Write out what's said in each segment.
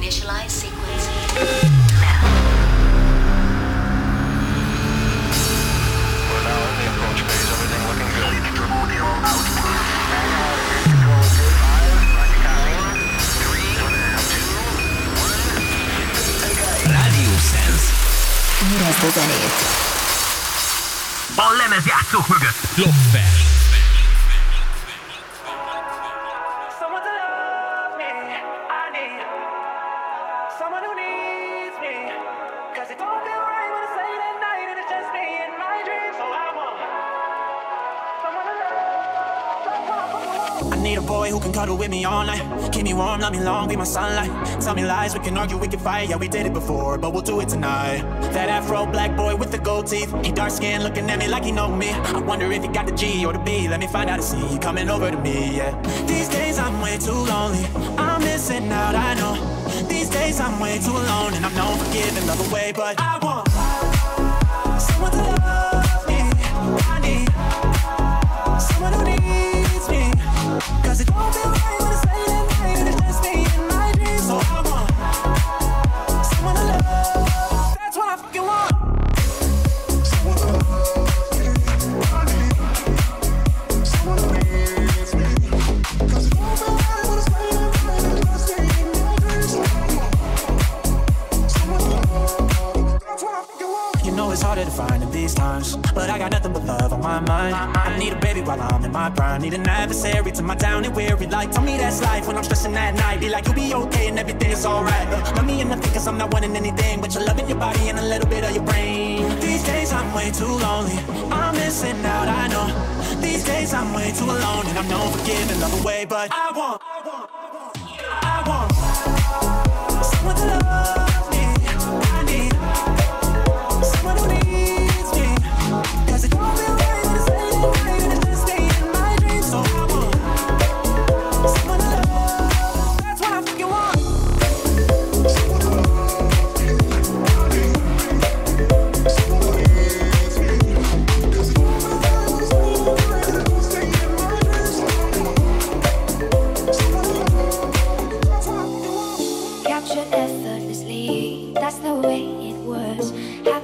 Initialize sequence. Now. We're now in the approach phase. Everything looking good. Radio Sense. Érezd a zenét! A lemezjátszók mögött. Klopfer. Cuddle with me all night. Keep me warm, love me long, be my sunlight. Tell me lies, we can argue, we can fight. Yeah, we did it before, but we'll do it tonight. That afro black boy with the gold teeth. He dark skin looking at me like he know me. I wonder if he got the G or the B. Let me find out and see. He coming over to me, yeah. These days I'm way too lonely. I'm missing out, I know. These days I'm way too alone, and I'm known for giving love away, but I want someone to love me. I need someone who needs my mind. I need a baby while I'm in my prime. Need an adversary to my down and weary. life. tell me that's life when I'm stressing at night. Be like, you'll be okay and everything is alright. Me in nothing cause I'm not wanting anything, but you're loving your body and a little bit of your brain. These days I'm way too lonely. I'm missing out, I know. These days I'm way too alone, and I'm known for giving love away, but I want,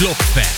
These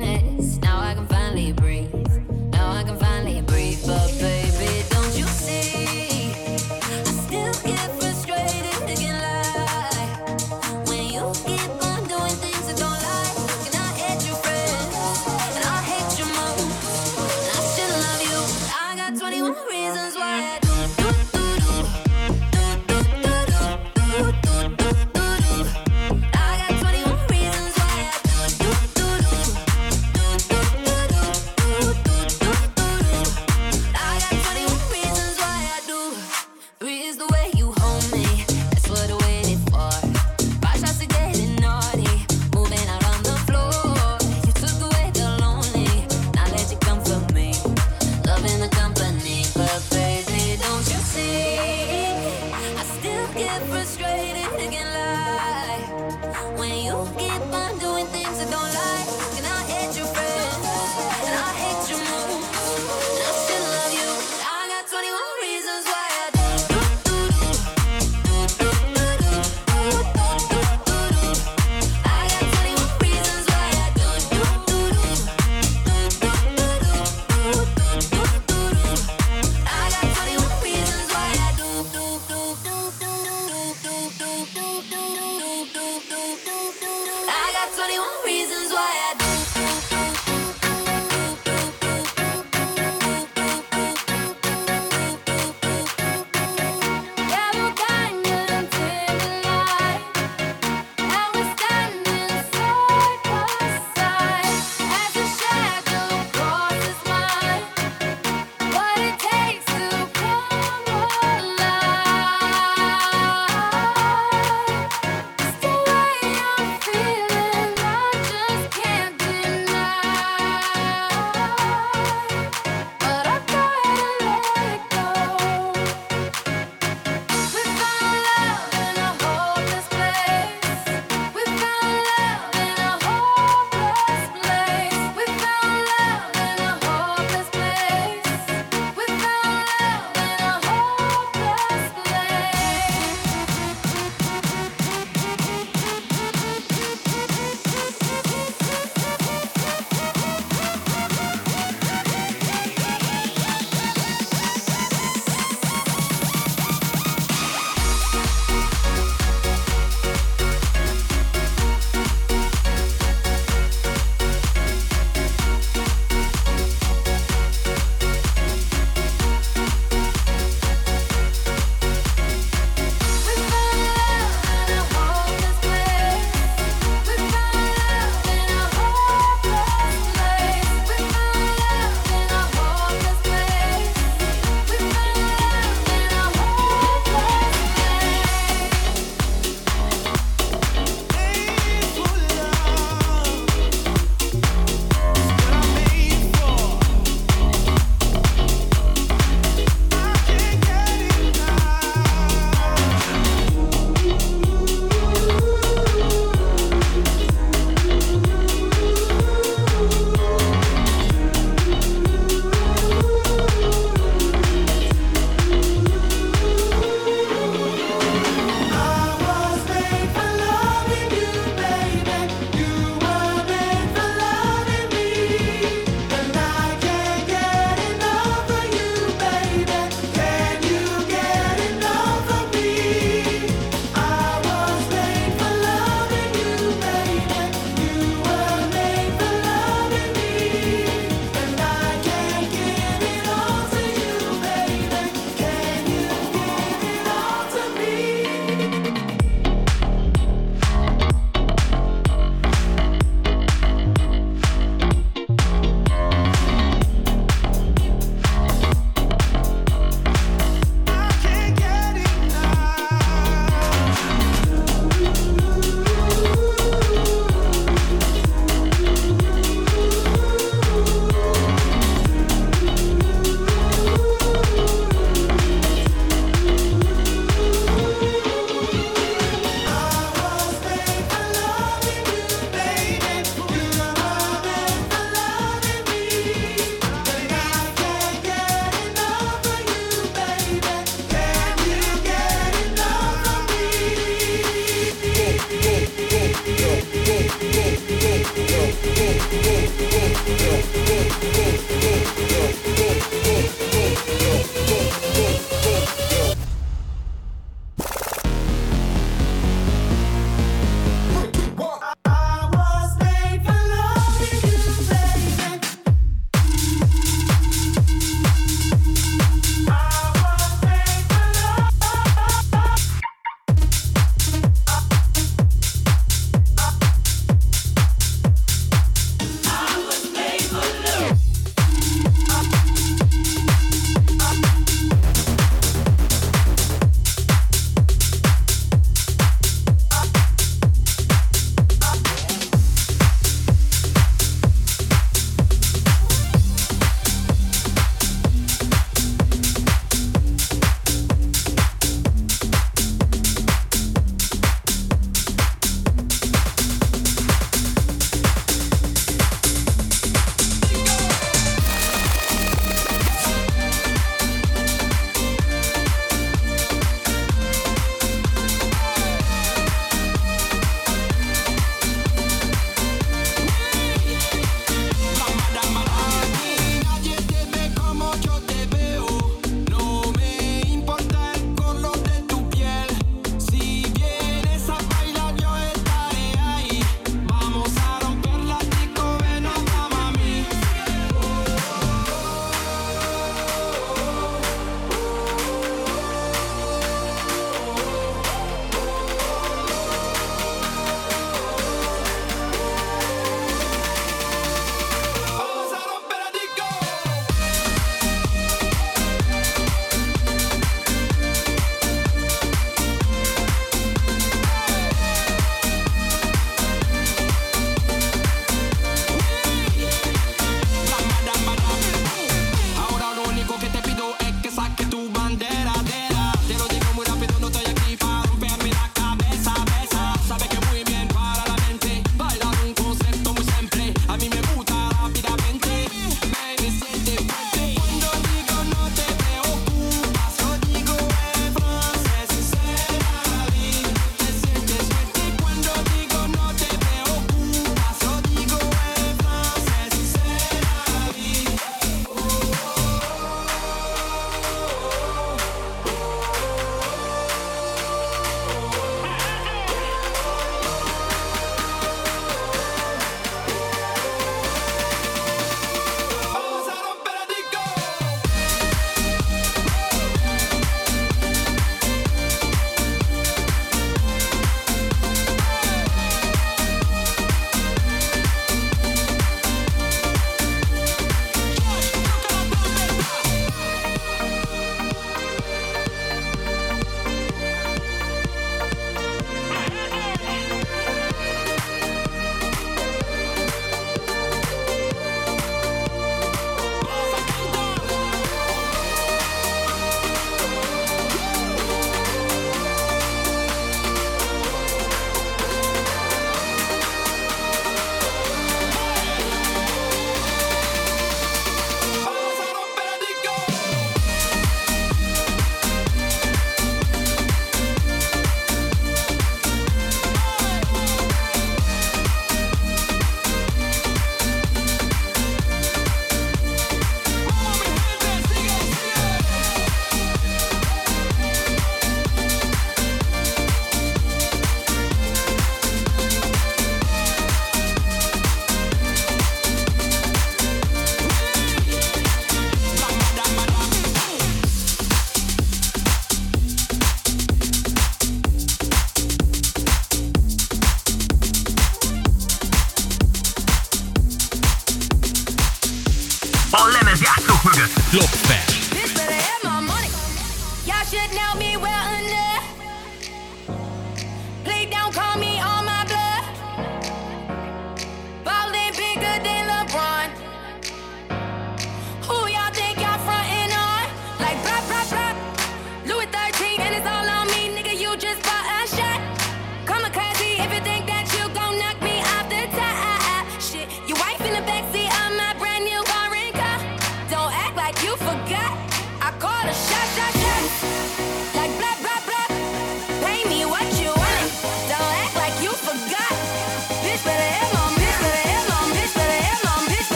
company, but baby, don't you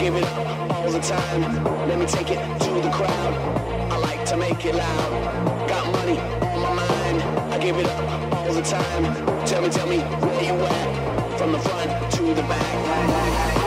give it all the time. Let me take it to the crowd. I like to make it loud. Got money on my mind. I give it all the time. Tell me, tell me where you at. From the front to the back.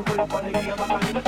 It's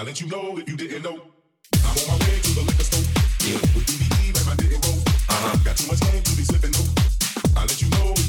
I let you know if you didn't know. I'm on my way to the liquor store. Yeah. With BBE like I didn't roll. Uh-huh. Got too much game to be slipping though. I let you know.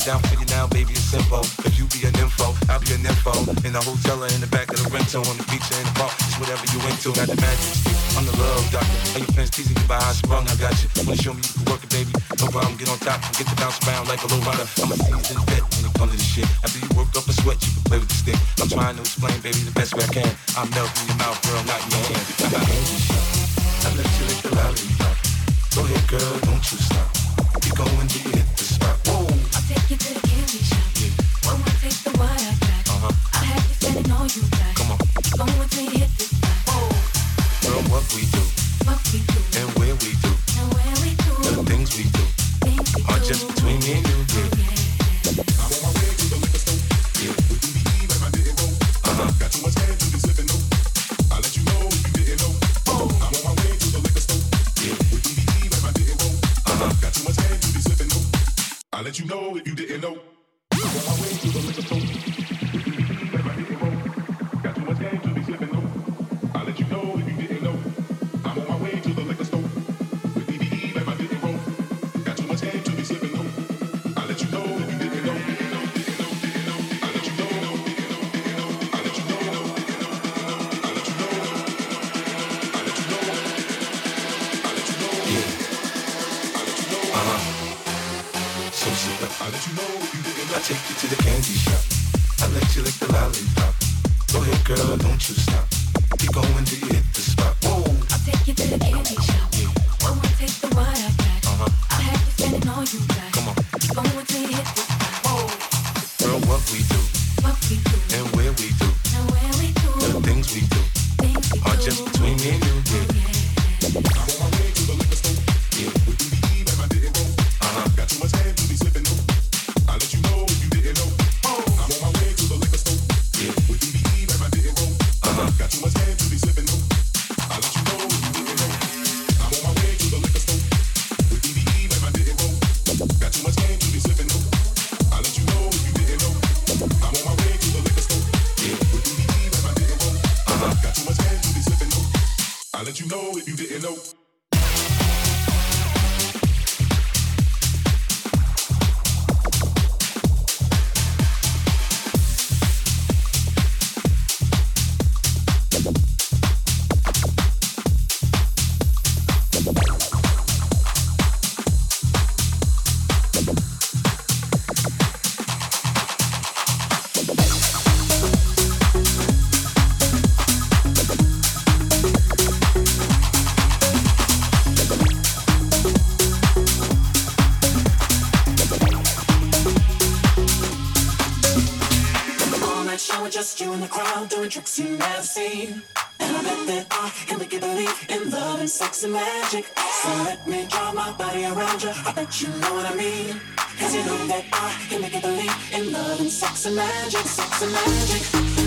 Down for you now, baby, it's simple. If you be an info, I'll be an info. In the hotel or in the back of the rental, on the beach or in the bar, it's whatever you into. Got the magic. I'm the love doctor. All your friends teasing you by how sprung, I got you. Wanna show me you can work it, baby? No problem, get on top and get the bounce around like a low rider. I'm a seasoned vet when it comes to this shit. After you work up a sweat, you can play with the stick. I'm trying to explain, baby, the best way I can. I'm melting your mouth, girl, not your hand. I got hands. I let you lick the lollipop. Go ahead, girl, don't you stop. Keep going till you hit the spot. Whoa. You could Did you know if you didn't know. some magic. So let me draw my body around you. I bet you know what I mean. Cause you know that I can make it believe in love and sex and magic, sex and magic.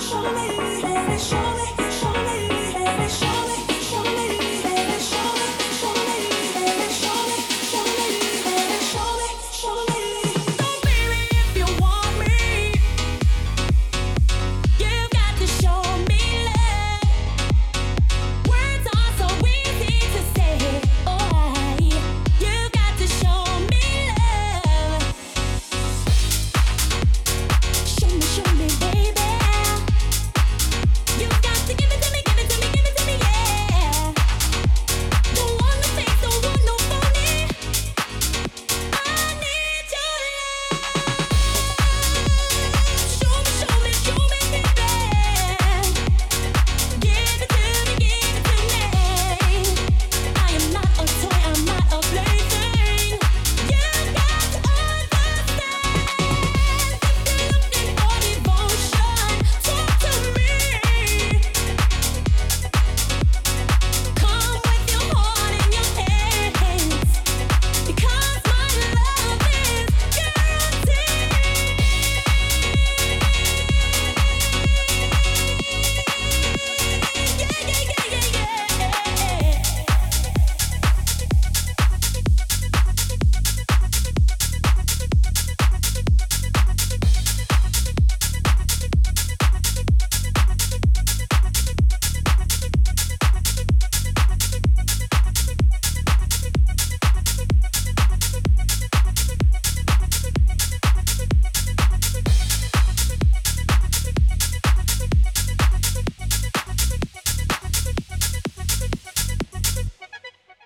show me, baby, show me.